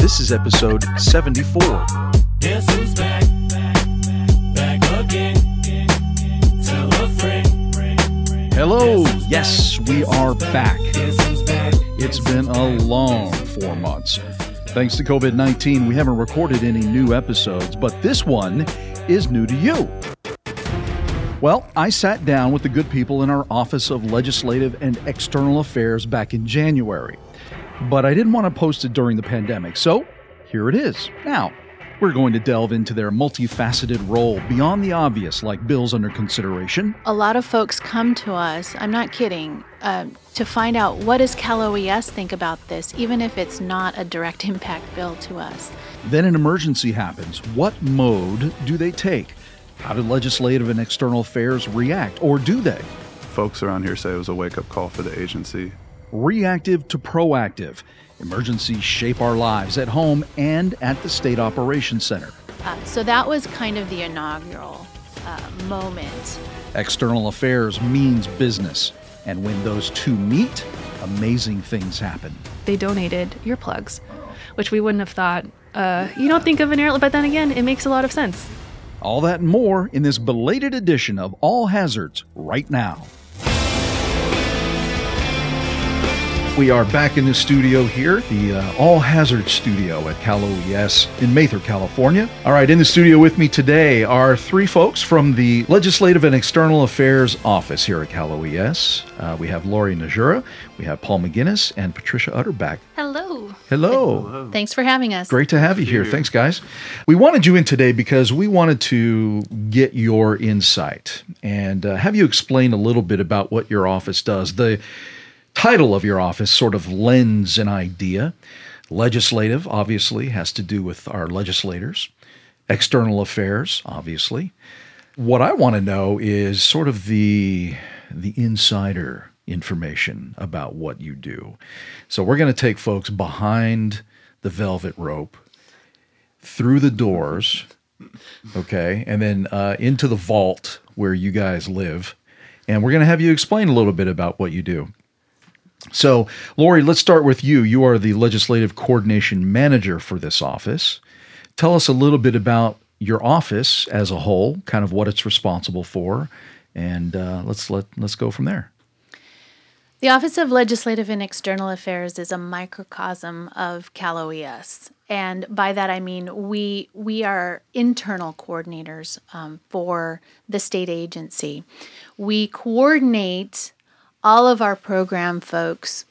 This is episode 74. Guess who's back? Back again. Tell a friend. Hello. Yes, we are back. Back? It's been a long four months. Thanks to COVID 19, we haven't recorded any new episodes, but this one is new to you. Well, I sat down with the good people in our Office of Legislative and External Affairs back in January. But I didn't want to post it during the pandemic, so here it is. Now, we're going to delve into their multifaceted role beyond the obvious, like bills under consideration, a lot of folks come to us i'm not kidding um, to find out what does cal oes think about this even if it's not a direct impact bill to us Then an emergency happens. What mode do they take? How do legislative and external affairs react, or do they? folks around here say it was a wake up call for the agency. Reactive to proactive. Emergencies shape our lives at home and at the State Operations Center. uh, so that was kind of the inaugural uh, moment External affairs means business. And when those two meet, amazing things happen. they donated earplugs, which we wouldn't have thought. Uh, you don't think of an air, but then again, it makes a lot of sense. All that and more in this belated edition of All Hazards right now. We are back in the studio here, the uh, All Hazards studio at Cal OES in Mather, California. All right, in the studio with me today are three folks from the Legislative and External Affairs Office here at Cal OES. Uh, we have Lori Nezhura, we have Paul McGinnis, and Patricia Utterback. hello Hello. thanks for having us Great to have you here. Thanks, guys. We wanted you in today because we wanted to get your insight and uh, have you explain a little bit about what your office does. The title of your office sort of lends an idea. Legislative, obviously, has to do with our legislators. External affairs, obviously. What I want to know is sort of the the insider information about what you do. So we're going to take folks behind the velvet rope, through the doors, okay, and then uh, into the vault where you guys live, and we're going to have you explain a little bit about what you do. So, Lori, let's start with you. You are the legislative coordination manager for this office. Tell us a little bit about your office as a whole, kind of what it's responsible for, and uh, let's let let's go from there. The Office of Legislative and External Affairs is a microcosm of Cal OES. And by that I mean we we are internal coordinators um, for the state agency. We coordinate all of our program folks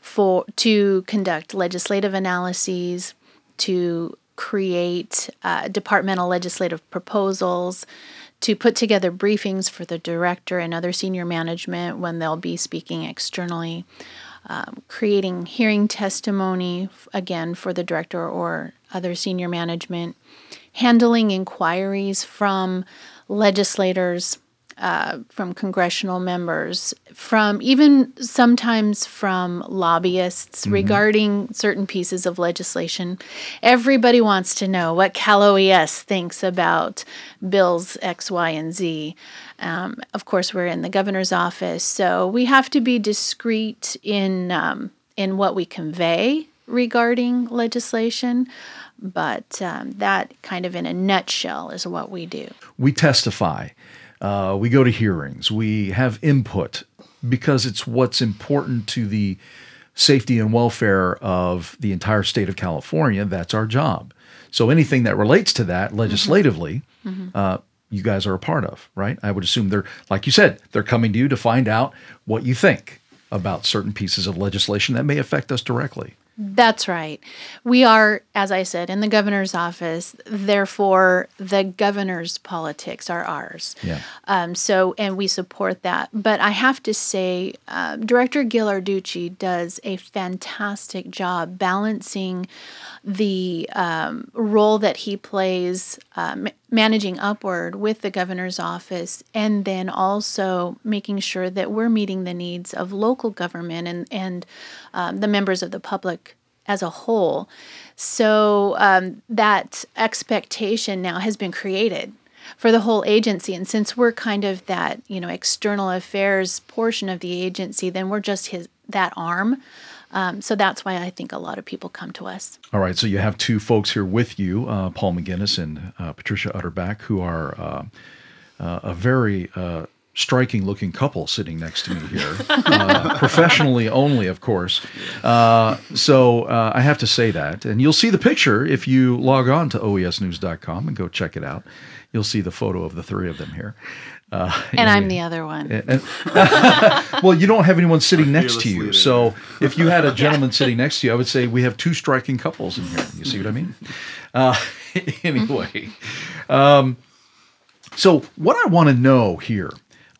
for to conduct legislative analyses, to create uh, departmental legislative proposals, to put together briefings for the director and other senior management when they'll be speaking externally, um, creating hearing testimony again for the director or other senior management, handling inquiries from legislators uh, from congressional members, from even sometimes from lobbyists regarding certain pieces of legislation. Everybody wants to know what Cal OES thinks about bills X, Y, and Z. Um, of course, we're in the governor's office, so we have to be discreet in um, in what we convey regarding legislation. But um, that, kind of in a nutshell, is what we do. we testify, uh, we go to hearings, we have input because it's what's important to the safety and welfare of the entire state of California. That's our job. So anything that relates to that legislatively, Uh, you guys are a part of, right? I would assume they're, like you said, they're coming to you to find out what you think about certain pieces of legislation that may affect us directly. That's right. We are, as I said, in the governor's office. Therefore, the governor's politics are ours. Yeah. Um, so, and we support that. But I have to say, uh, Director Ghilarducci does a fantastic job balancing the um, role that he plays ma- managing upward with the governor's office and then also making sure that we're meeting the needs of local government and, and um, the members of the public as a whole. So um, that expectation now has been created for the whole agency. And since we're kind of that, you know, external affairs portion of the agency, then we're just his that arm Um, so that's why I think a lot of people come to us. All right, so you have two folks here with you, uh, Paul McGinnis and uh, Patricia Utterback, who are uh, uh, a very uh, striking looking couple sitting next to me here, uh, professionally only, of course. Uh, so uh, I have to say that. And you'll see the picture if you log on to oesnews.com and go check it out. You'll see the photo of the three of them here. Uh, And I'm the other one. and- well, you don't have anyone sitting next to you. leader, So if you had a gentleman sitting next to you, I would say we have two striking couples in here. You see what I mean? Uh, anyway, um, so what I want to know here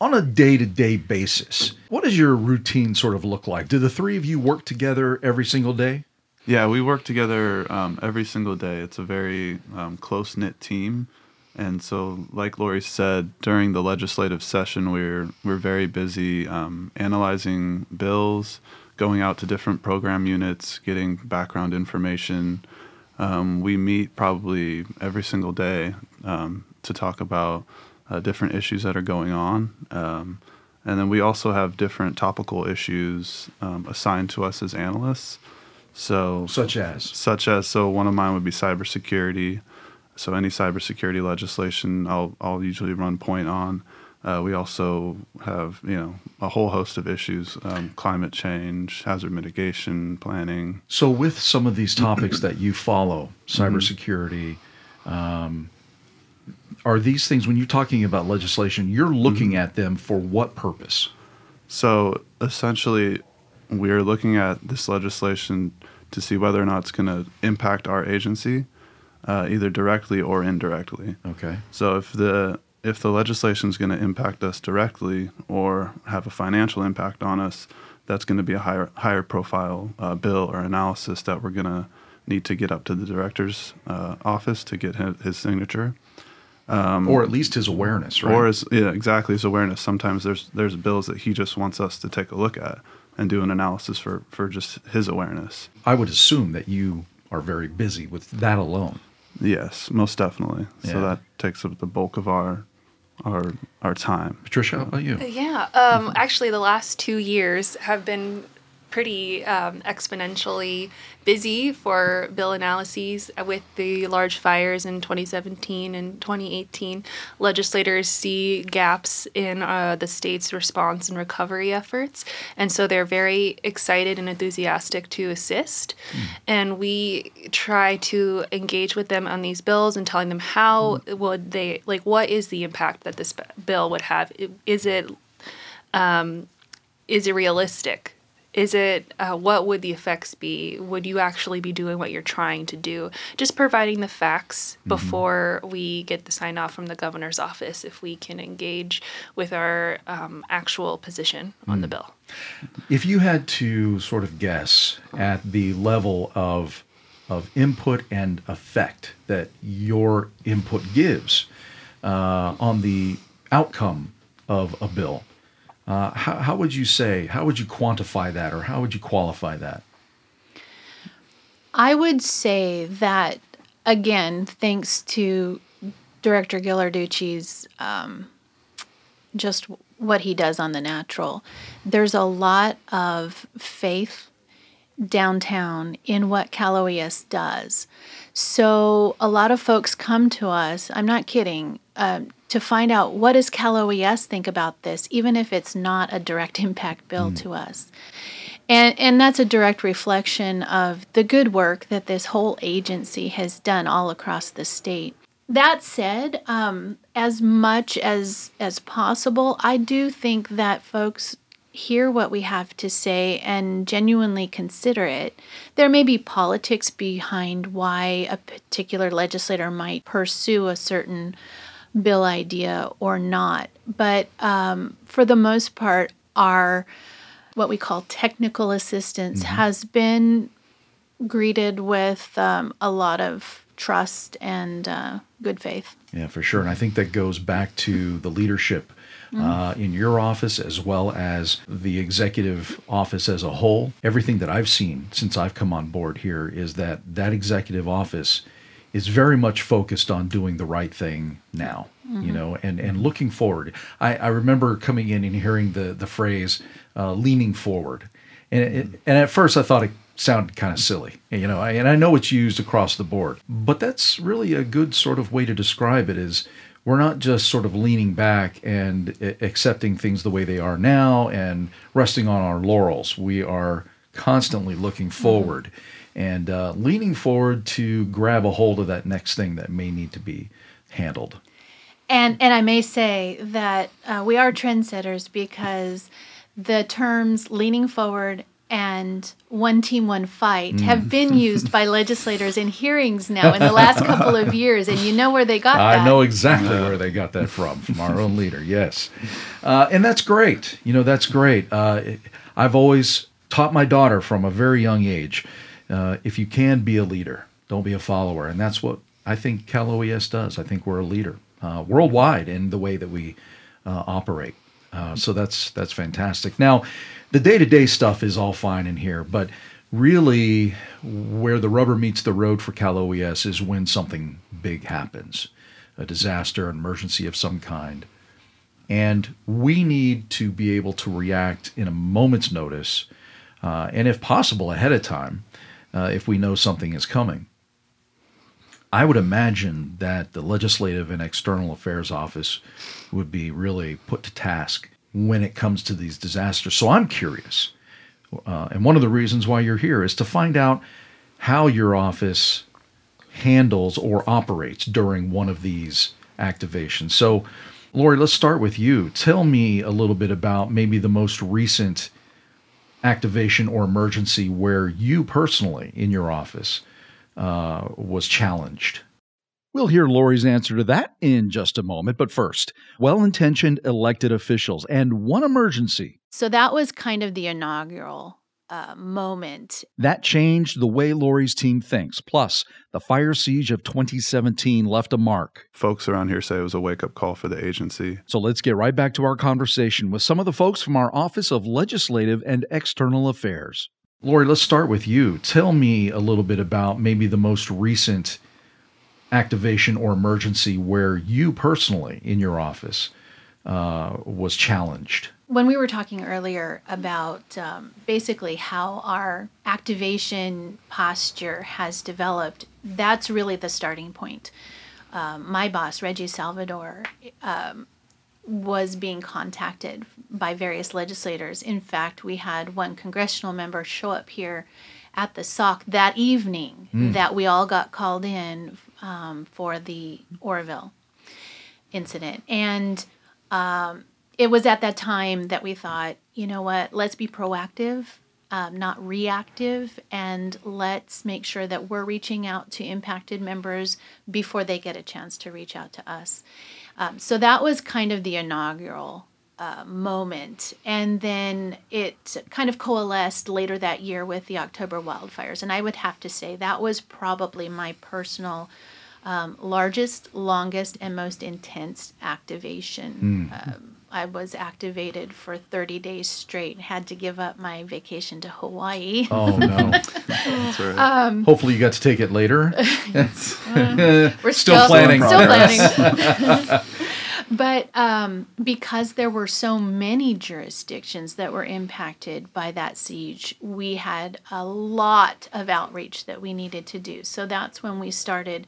on a day to day basis, what does your routine sort of look like? Do the three of you work together every single day? Yeah, we work together um, every single day. It's a very um, close knit team, and so, like Lori said, during the legislative session, we're we're very busy um, analyzing bills, going out to different program units, getting background information. Um, we meet probably every single day um, to talk about uh, different issues that are going on. Um, and then we also have different topical issues um, assigned to us as analysts. So, Such as? such as so one of mine would be cybersecurity. So any cybersecurity legislation, I'll I'll usually run point on. Uh, we also have you know a whole host of issues: um, climate change, hazard mitigation, planning. So, with some of these topics that you follow, cybersecurity, um, are these things, when you're talking about legislation, you're looking at them for what purpose? So essentially, we're looking at this legislation to see whether or not it's going to impact our agency, uh, either directly or indirectly. Okay. So if the if the legislation is going to impact us directly or have a financial impact on us, that's going to be a higher higher profile uh, bill or analysis that we're going to need to get up to the director's uh, office to get his, his signature. Or at least his awareness, right? Or is yeah, exactly his awareness. Sometimes there's there's bills that he just wants us to take a look at and do an analysis for for just his awareness. I would assume that you are very busy with that alone. Yes, most definitely. Yeah. So that takes up the bulk of our our our time. Patricia, how about you? Yeah. Um, actually, the last two years have been pretty um, exponentially busy for bill analyses with the large fires in 2017 and 2018. Legislators see gaps in uh, the state's response and recovery efforts, and so they're very excited and enthusiastic to assist. And we try to engage with them on these bills and telling them how would they like what is the impact that this bill would have? Is it is it realistic? Is it uh, what would the effects be? Would you actually be doing what you're trying to do? Just providing the facts before we get the sign off from the governor's office, if we can engage with our um, actual position on the bill. If you had to sort of guess at the level of of input and effect that your input gives uh, on the outcome of a bill, uh, how, how would you say? How would you quantify that, or how would you qualify that? I would say that again, thanks to Director Ghilarducci's um, just what he does on the natural, there's a lot of faith downtown in what Cal OES does. So a lot of folks come to us. I'm not kidding. Um, to find out what does CalOES think about this, even if it's not a direct impact bill to us. And, and that's a direct reflection of the good work that this whole agency has done all across the state. That said, um, as much as as possible, I do think that folks hear what we have to say and genuinely consider it. There may be politics behind why a particular legislator might pursue a certain bill idea or not, but um, for the most part, our what we call technical assistance has been greeted with um, a lot of trust and uh, good faith. Yeah, for sure. And I think that goes back to the leadership uh, in your office as well as the executive office as a whole. Everything that I've seen since I've come on board here is that that executive office is very much focused on doing the right thing now, you know, and, and looking forward. I, I remember coming in and hearing the, the phrase uh, leaning forward. And, it, and at first I thought it sounded kind of silly, you know, I- and I know it's used across the board, but that's really a good sort of way to describe it is we're not just sort of leaning back and accepting things the way they are now and resting on our laurels. We are constantly looking forward and uh, leaning forward to grab a hold of that next thing that may need to be handled. And and I may say that uh, we are trendsetters because the terms leaning forward and one team, one fight Mm. have been used by legislators in hearings now in the last couple of years, and you know where they got that. I know exactly where they got that from, from our own leader. Yes, uh, and that's great. You know, that's great. Uh, I've always taught my daughter from a very young age: uh, if you can be a leader, don't be a follower, and that's what I think Cal OES does. I think we're a leader uh, worldwide in the way that we uh, operate. Uh, so that's that's fantastic. Now, the day to day stuff is all fine in here, but really, where the rubber meets the road for Cal OES is when something big happens, a disaster, an emergency of some kind, and we need to be able to react in a moment's notice, uh, and if possible ahead of time, uh, if we know something is coming. I would imagine that the Legislative and External Affairs Office would be really put to task when it comes to these disasters. So I'm curious. Uh, and one of the reasons why you're here is to find out how your office handles or operates during one of these activations. So, Lori, let's start with you. Tell me a little bit about maybe the most recent activation or emergency where you personally in your office uh, was challenged. We'll hear Lori's answer to that in just a moment. But first, well intentioned elected officials and one emergency So that was kind of the inaugural uh, moment. that changed the way Lori's team thinks. Plus, the fire siege of 2017 left a mark. Folks around here say it was a wake up call for the agency. So let's get right back to our conversation with some of the folks from our Office of Legislative and External Affairs. Lori, let's start with you. Tell me a little bit about maybe the most recent activation or emergency where you personally in your office uh, was challenged. when we were talking earlier about um, basically how our activation posture has developed, that's really the starting point. Um, my boss, Reggie Salvador, um, was being contacted by various legislators. In fact, we had one congressional member show up here at the SOC that evening that we all got called in um, for the Oroville incident. And it was at that time that we thought, you know what, let's be proactive, um, not reactive, and let's make sure that we're reaching out to impacted members before they get a chance to reach out to us. Um, so that was kind of the inaugural uh, moment. And then it kind of coalesced later that year with the October wildfires. And I would have to say that was probably my personal um, largest, longest, and most intense activation. Um, I was activated for 30 days straight and had to give up my vacation to Hawaii. Oh, no. That's right. Um, Hopefully, you got to take it later. We're Still planning. Still planning. But um, because there were so many jurisdictions that were impacted by that siege, we had a lot of outreach that we needed to do. So that's when we started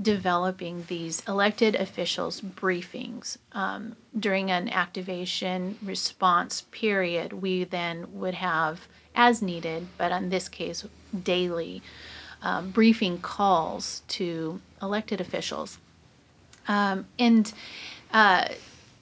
developing these elected officials briefings um, during an activation response period. We then would have, as needed, but in this case, daily um, briefing calls to elected officials. Um, and uh,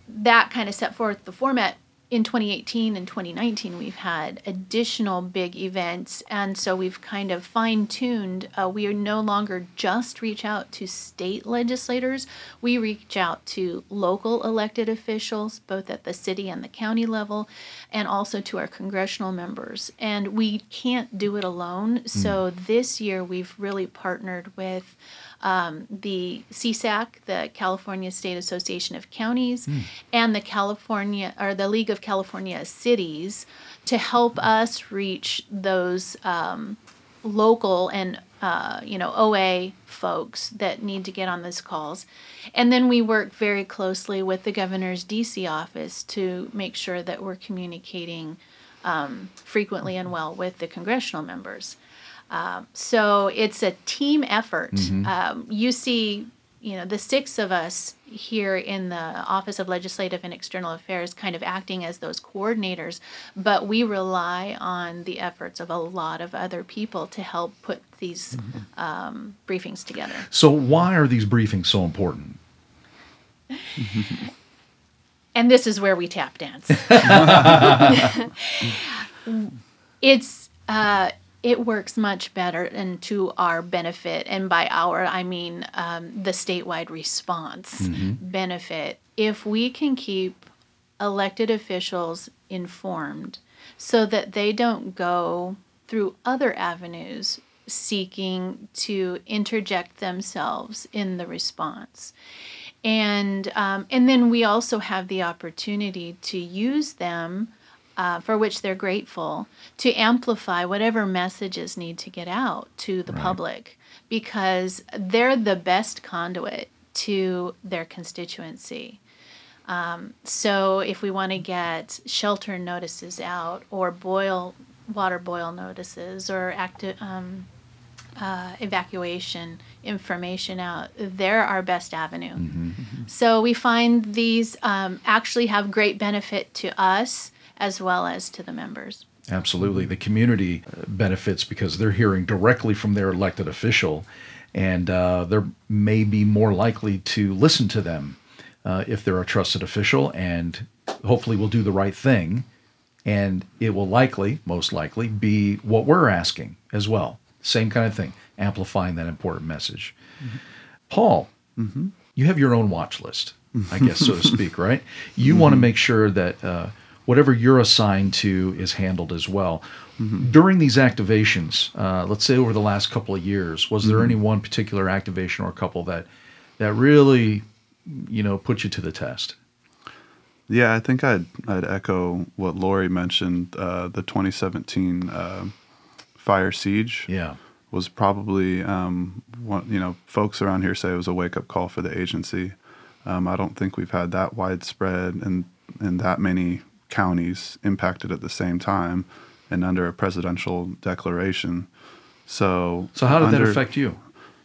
that kind of set forth the format. In 2018 and 2019, we've had additional big events, and so we've kind of fine tuned. Uh, we are no longer just reach out to state legislators, we reach out to local elected officials, both at the city and the county level, and also to our congressional members. And we can't do it alone, so this year we've really partnered with um, the CSAC, the California State Association of Counties, and the California or the League of California Cities to help us reach those um, local and uh, you know OA folks that need to get on those calls, and then we work very closely with the governor's DC office to make sure that we're communicating um, frequently and well with the congressional members. Um, so it's a team effort. Um, you see, you know, the six of us here in the Office of Legislative and External Affairs kind of acting as those coordinators, but we rely on the efforts of a lot of other people to help put these um, briefings together. So, why are these briefings so important? and this is where we tap dance. it's uh, it works much better and to our benefit, and by our I mean um, the statewide response benefit. If we can keep elected officials informed, so that they don't go through other avenues seeking to interject themselves in the response. And um, and then we also have the opportunity to use them uh, for which they're grateful to amplify whatever messages need to get out to the public. Because they're the best conduit to their constituency. Um, so if we want to get shelter notices out or boil water boil notices or active um, uh, evacuation information out, they're our best avenue. So we find these um, actually have great benefit to us as well as to the members. Absolutely. The community uh, benefits because they're hearing directly from their elected official, and uh, they're maybe more likely to listen to them uh, if they're a trusted official, and hopefully will do the right thing. And it will likely, most likely, be what we're asking as well. Same kind of thing, amplifying that important message. Paul, you have your own watch list, I guess, so to speak, right? You want to make sure that uh, whatever you're assigned to is handled as well. During these activations, uh, let's say over the last couple of years, was there any one particular activation or couple that that really, you know, put you to the test? Yeah, I think I'd I'd echo what Lori mentioned. Uh, the 2017 uh, fire siege Yeah, was probably um, one, you know folks around here say it was a wake up call for the agency. Um, I don't think we've had that widespread and and that many counties impacted at the same time and under a presidential declaration. So So how did that affect you?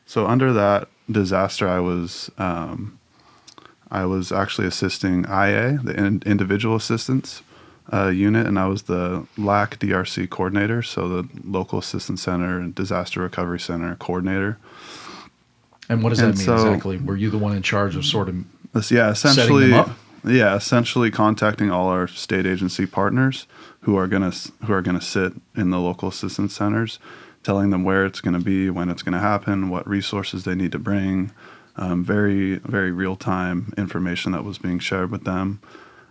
so under that disaster, I was um, I was actually assisting IA, the in- individual assistance uh, unit, and I was the LAC DRC coordinator, so the local assistance center and disaster recovery center coordinator. And what does that mean so- exactly? Were you the one in charge of sort of? Yeah, essentially? Yeah, essentially contacting all our state agency partners who are gonna who are gonna sit in the local assistance centers, telling them where it's gonna be, when it's gonna happen, what resources they need to bring. Um, very very real time information that was being shared with them,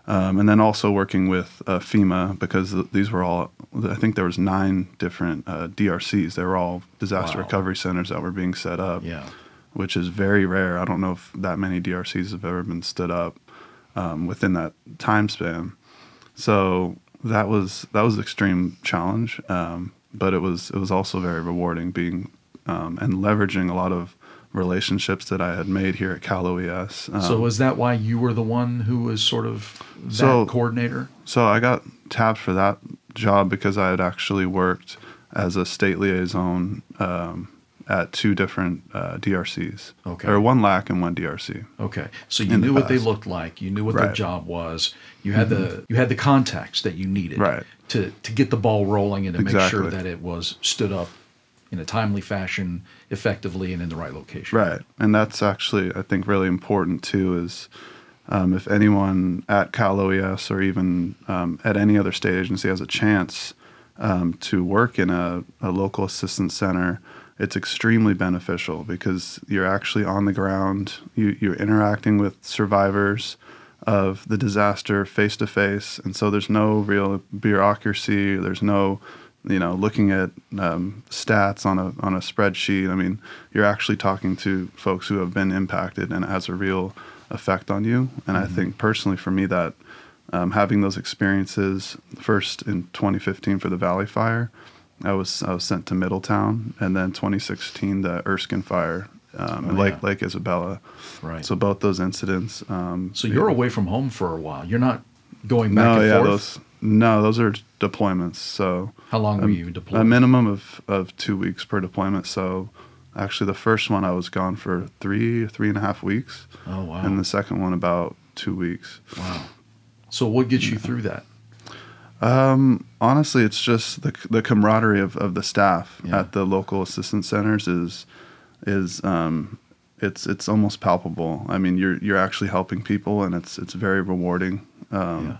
um, and then also working with uh, FEMA because th- these were all I think there was nine different uh, DRCs. They were all disaster Wow. recovery centers that were being set up Yeah, which is very rare. I don't know if that many DRCs have ever been stood up um, within that time span. So that was that was extreme challenge, um, but it was it was also very rewarding being um, and leveraging a lot of relationships that I had made here at Cal OES. Um, so was that why you were the one who was sort of that So- coordinator? So I got tapped for that job because I had actually worked as a state liaison um, at two different uh, DRCs. Okay. Or one LAC and one DRC. Okay, so you in the knew what they looked like. You knew what their job was. You had the you had the contacts that you needed Right. to to get the ball rolling and to make sure that it was stood up in a timely fashion, effectively, and in the right location. Right. And that's actually, I think, really important too. Is um, if anyone at Cal OES or even um, at any other state agency has a chance um, to work in a, a local assistance center, it's extremely beneficial because you're actually on the ground. You, you're interacting with survivors of the disaster face to face, and so there's no real bureaucracy. There's no you know, looking at um, stats on a on a spreadsheet. I mean, you're actually talking to folks who have been impacted, and it has a real effect on you. And I think personally, for me, that um, having those experiences first in 2015 for the Valley Fire, I was I was sent to Middletown, and then 2016 the Erskine Fire um, Oh, Lake yeah. Lake Isabella. Right. So both those incidents. Um, So you're away from home for a while. You're not going back no, and yeah, forth. those No, those are deployments. So How long were Um, you deployed? a minimum of, of two weeks per deployment. So actually, the first one I was gone for three three and a half weeks, oh wow. and the second one about two weeks. wow. So what gets you through that? Um, honestly, it's just the the camaraderie of, of the staff Yeah. at the local assistance centers is is um, it's it's almost palpable. I mean, you're you're actually helping people, and it's it's very rewarding. Um,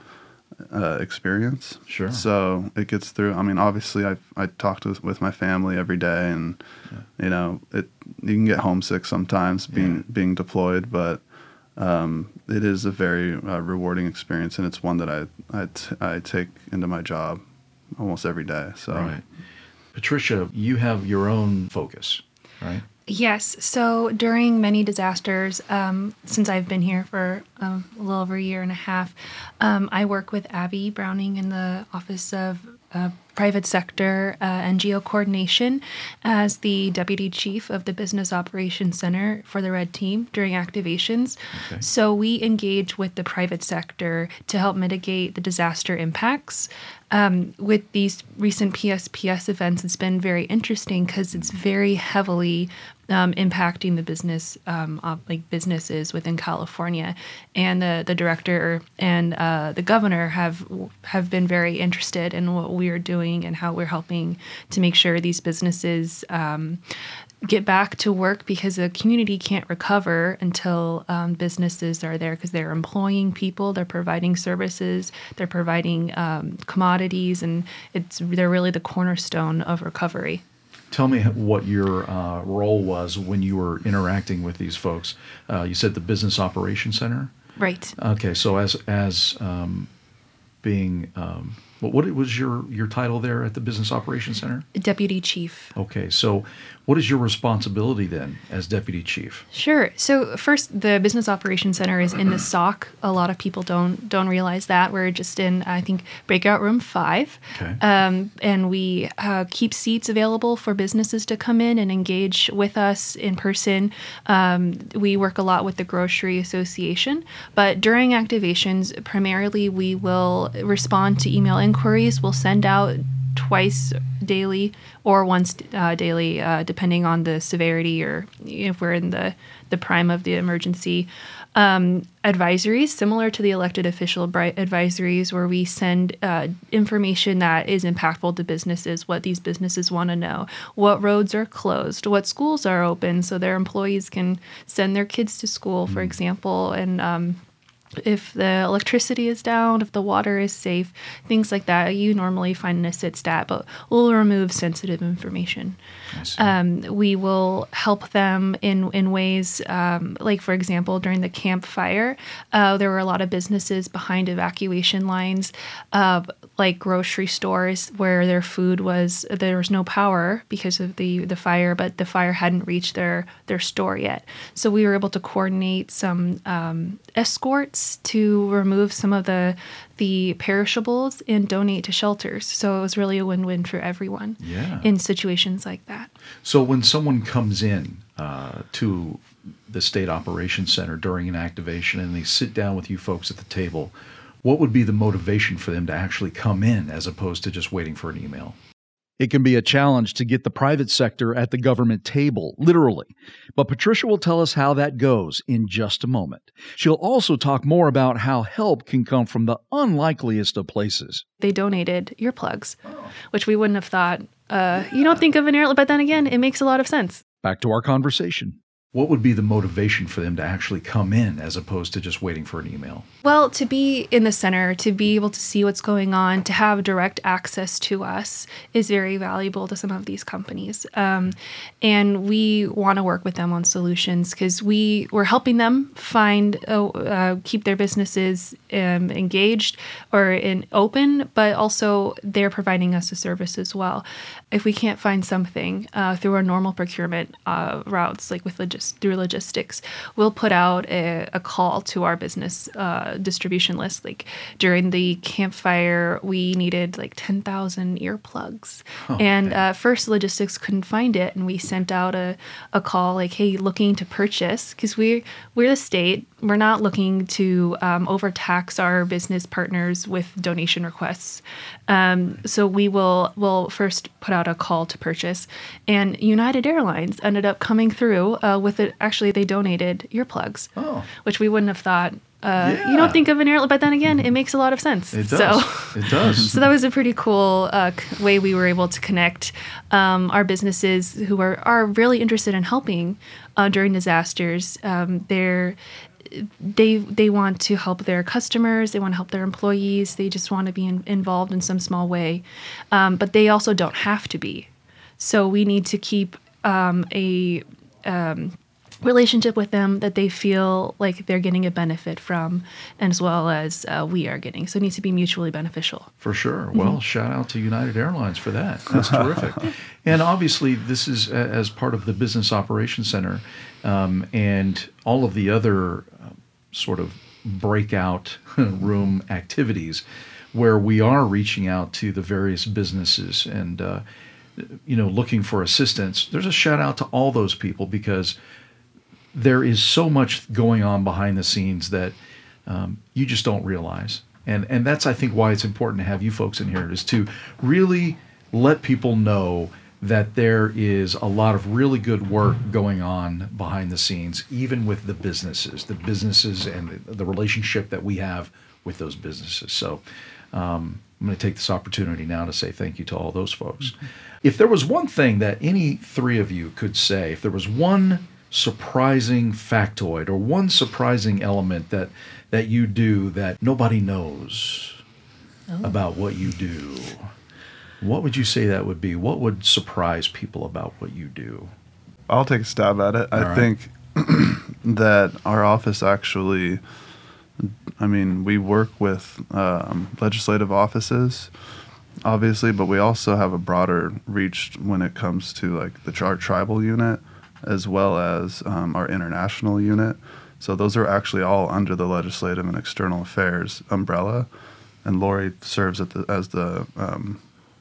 uh, experience. Sure. So it gets through. I mean, obviously, I I talk with with my family every day, and you know, it you can get homesick sometimes being Yeah. being deployed, but um, it is a very uh, rewarding experience, and it's one that I I, t- I take into my job almost every day. So Right. Patricia, you have your own focus, right? Yes. So during many disasters, um, since I've been here for um, a little over a year and a half, um, I work with Abby Browning in the Office of uh, Private Sector uh, NGO Coordination as the Deputy Chief of the Business Operations Center for the Red Team during activations. Okay. So we engage with the private sector to help mitigate the disaster impacts. Um, with these recent PSPS events, it's been very interesting because it's very heavily um, impacting the business, um, like businesses within California, and the the director and uh, the governor have have been very interested in what we are doing and how we're helping to make sure these businesses. Um, get back to work because the community can't recover until um, businesses are there because they're employing people, they're providing services, they're providing um, commodities, and it's they're really the cornerstone of recovery. Tell me what your uh, role was when you were interacting with these folks. Uh, you said the Business Operations Center. Right. Okay, so as as um, being um, what, what was your your title there at the Business Operations Center? Deputy chief. Okay, so what is your responsibility then as deputy chief? Sure. So first, the Business Operations Center is in the SOC. A lot of people don't don't realize that we're just in I think breakout room five, Okay. um, and we uh, keep seats available for businesses to come in and engage with us in person. Um, we work a lot with the Grocery Association, but during activations, primarily we will respond to email inquiries. We'll send out twice daily or once uh, daily, uh, depending on the severity or if we're in the, the prime of the emergency. Um, advisories, similar to the elected official advisories, where we send uh, information that is impactful to businesses, what these businesses want to know, what roads are closed, what schools are open, so their employees can send their kids to school, for example, and um, if the electricity is down, if the water is safe, things like that. You normally find in a sit stat, but we'll remove sensitive information. Um, we will help them in in ways um, like, for example, during the Camp Fire, uh, there were a lot of businesses behind evacuation lines, uh, like grocery stores, where their food was there was no power because of the the fire, but the fire hadn't reached their their store yet. So we were able to coordinate some um, escorts to remove some of the the perishables and donate to shelters. So it was really a win win for everyone Yeah. in situations like that. So when someone comes in uh, to the state operations center during an activation and they sit down with you folks at the table, what would be the motivation for them to actually come in as opposed to just waiting for an email? It can be a challenge to get the private sector at the government table, literally. But Patricia will tell us how that goes in just a moment. She'll also talk more about how help can come from the unlikeliest of places. They donated earplugs, which we wouldn't have thought. Uh, you don't think of an ear, but then again, it makes a lot of sense. Back to our conversation. What would be the motivation for them to actually come in as opposed to just waiting for an email? Well, to be in the center, to be able to see what's going on, to have direct access to us is very valuable to some of these companies. Um, and we want to work with them on solutions because we we're helping them find uh, uh, keep their businesses um, engaged or in open, but also they're providing us a service as well. If we can't find something uh, through our normal procurement uh, routes, like with partnerships through logistics, we'll put out a, a call to our business uh, distribution list. Like during the Camp Fire, we needed like 10,000 earplugs. and uh, first, logistics couldn't find it. And we sent out a, a call like, hey, looking to purchase, because we, we're the state. We're not looking to um, overtax our business partners with donation requests. Um, so we will will first put out a call to purchase, and United Airlines ended up coming through uh, with it. Actually, they donated earplugs, Oh. which we wouldn't have thought. Uh, You don't think of an airline, but then again, it makes a lot of sense. It So. does. it does. So that was a pretty cool uh, way we were able to connect um, our businesses who are, are really interested in helping uh, during disasters. Um, they're they they want to help their customers. They want to help their employees. They just want to be in, involved in some small way, um, but they also don't have to be. So we need to keep um, a um, relationship with them that they feel like they're getting a benefit from, as well as uh, we are getting. So it needs to be mutually beneficial. For sure. Well, shout out to United Airlines for that. That's terrific. and obviously, this is a- as part of the Business Operations Center um, and all of the other um, sort of breakout room activities where we are reaching out to the various businesses and, uh, you know, looking for assistance. There's a shout out to all those people because there is so much going on behind the scenes that um, you just don't realize. And and that's I think why it's important to have you folks in here is to really let people know that there is a lot of really good work going on behind the scenes, even with the businesses, the businesses and the, the relationship that we have with those businesses. So um, I'm going to take this opportunity now to say thank you to all those folks. If there was one thing that any three of you could say, if there was one surprising factoid or one surprising element that that you do that nobody knows about what you do, what would you say that would be? What would surprise people about what you do? I'll take a stab at it. I right. think that our office actually, I mean, we work with um, legislative offices, obviously, but we also have a broader reach when it comes to like the our tribal unit as well as um, our international unit. So those are actually all under the legislative and external affairs umbrella, and Lori serves at the, as the um,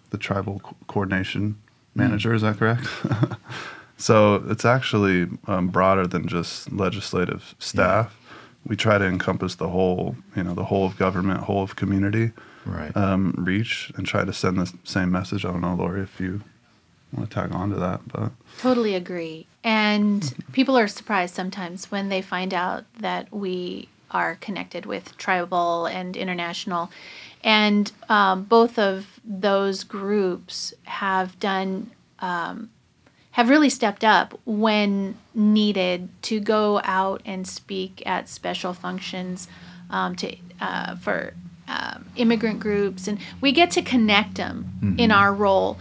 the tribal co- coordination manager. Is that correct? So it's actually um, broader than just legislative staff. We try to encompass the whole, you know, the whole of government, whole of community Right. um, reach, and try to send the same message. I don't know, Lori, if you want to tag on to that, but Totally agree. And people are surprised sometimes when they find out that we are connected with tribal and international. And um, both of those groups have done, um, have really stepped up when needed to go out and speak at special functions um, to uh, for um, immigrant groups. And we get to connect them in our role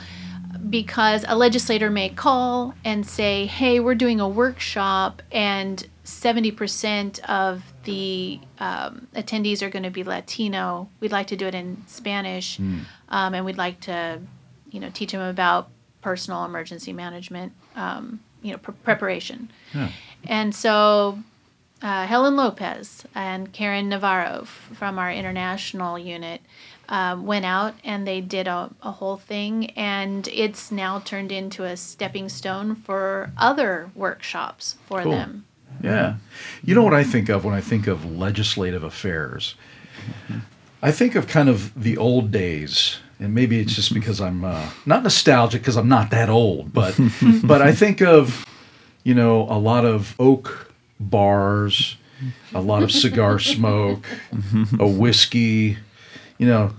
because a legislator may call and say, "Hey, we're doing a workshop, and seventy percent of the um, attendees are going to be Latino. We'd like to do it in Spanish, um, and we'd like to, you know, teach them about personal emergency management, um, you know, pre- preparation." And so uh, Helen Lopez and Karen Navarro f- from our international unit um, went out and they did a, a whole thing, and it's now turned into a stepping stone for other workshops for Cool. them. Yeah. You know what I think of when I think of legislative affairs? I think of kind of the old days, and maybe it's just because I'm uh, not nostalgic because I'm not that old, but but I think of you know a lot of oak bars, a lot of cigar smoke, a whiskey, you know.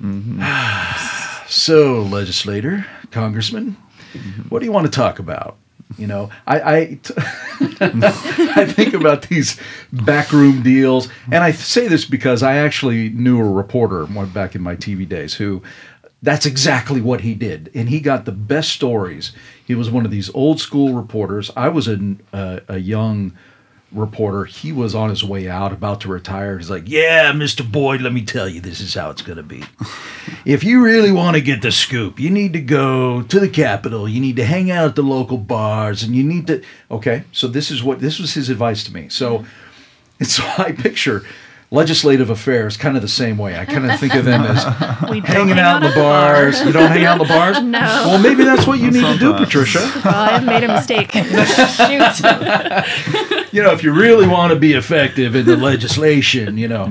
So, legislator, congressman, what do you want to talk about? You know, I I, t- I think about these backroom deals, and I say this because I actually knew a reporter back in my TV days who that's exactly what he did, and he got the best stories. He was one of these old school reporters. I was a a, a young reporter. He was on his way out, about to retire. He's like, "Yeah, Mr. Boyd, let me tell you, this is how it's going to be. if you really want to get the scoop, you need to go to the Capitol. You need to hang out at the local bars, and you need to." Okay, so this is what this was his advice to me. So, and so I picture legislative affairs kind of the same way. I kind of think of them as We hanging hang out in the bars. You don't hang out in the bars. No. Well, maybe that's what you need to do, Patricia. Well, I've made a mistake. Shoot. you know, if you really want to be effective in the legislation, you know,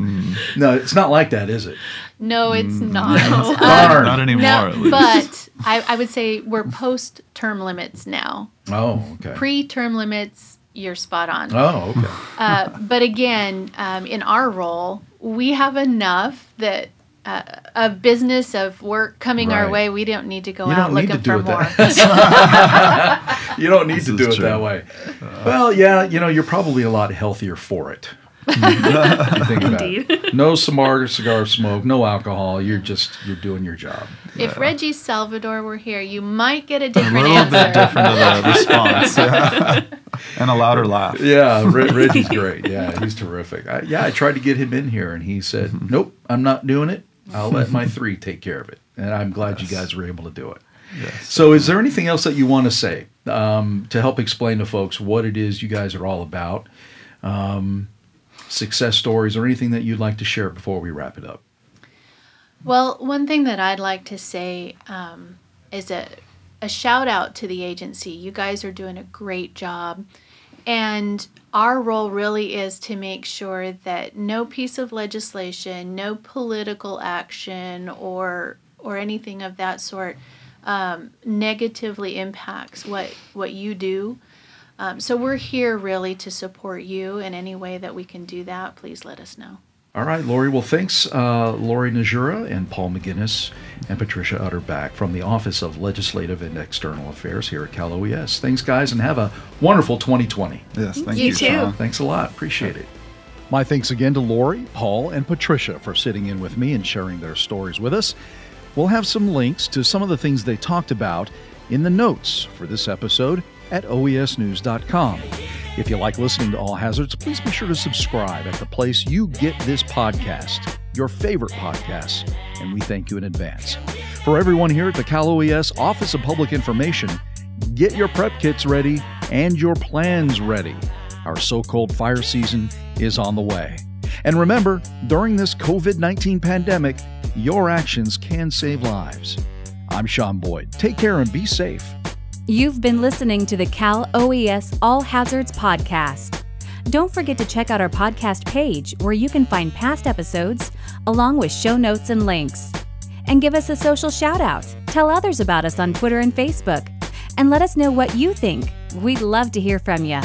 no, it's not like that, is it? No, it's not. Um, Darn. Not anymore, no, at least. but I, I would say we're post term limits now. Oh, okay. Pre term limits, you're spot on. oh, okay. Uh, but again, um, in our role, we have enough that uh, of business of work coming our way. We don't need to go You out don't to looking do for it more. that. you don't need This to do it true. that way. well, yeah, you know, you're probably a lot healthier for it. If you think about. No cigar, cigar smoke, no alcohol. You're just you're doing your job. if Reggie Salvador were here, you might get a A different little answer. bit different of the response. yeah. and a louder laugh. Yeah, Re- Reggie's great. Yeah, he's terrific. I, yeah, I tried to get him in here, and he said, "Nope, I'm not doing it. I'll let my three take care of it." And I'm glad you guys were able to do it. Yes. So, is there anything else that you want to say um, to help explain to folks what it is you guys are all about? Um, success stories or anything that you'd like to share before we wrap it up? Well, one thing that I'd like to say um, is a, a shout out to the agency. You guys are doing a great job. And our role really is to make sure that no piece of legislation, no political action, or or anything of that sort um, negatively impacts what what you do. Um, so we're here really to support you in any way that we can do that. Please let us know. All right, Lori. Well, thanks, uh, Lori Nezhura and Paul McGinnis and Patricia Utterback from the Office of Legislative and External Affairs here at Cal OES. Thanks, guys, and have a wonderful 2020. Yes. Thank You you, too. Sean. Thanks a lot. Appreciate it. My thanks again to Lori, Paul, and Patricia for sitting in with me and sharing their stories with us. We'll have some links to some of the things they talked about in the notes for this episode at oesnews.com. If you like listening to All Hazards, please be sure to subscribe at the place you get this podcast, your favorite podcast, and we thank you in advance. For everyone here at the Cal OES Office of Public Information, get your prep kits ready and your plans ready. Our so called fire season is on the way. And remember, during this COVID 19 pandemic, your actions can save lives. I'm Sean Boyd. Take care and be safe. You've been listening to the Cal OES All Hazards Podcast. Don't forget to check out our podcast page where you can find past episodes along with show notes and links. And give us a social shout out. Tell others about us on Twitter and Facebook. And let us know what you think. We'd love to hear from you.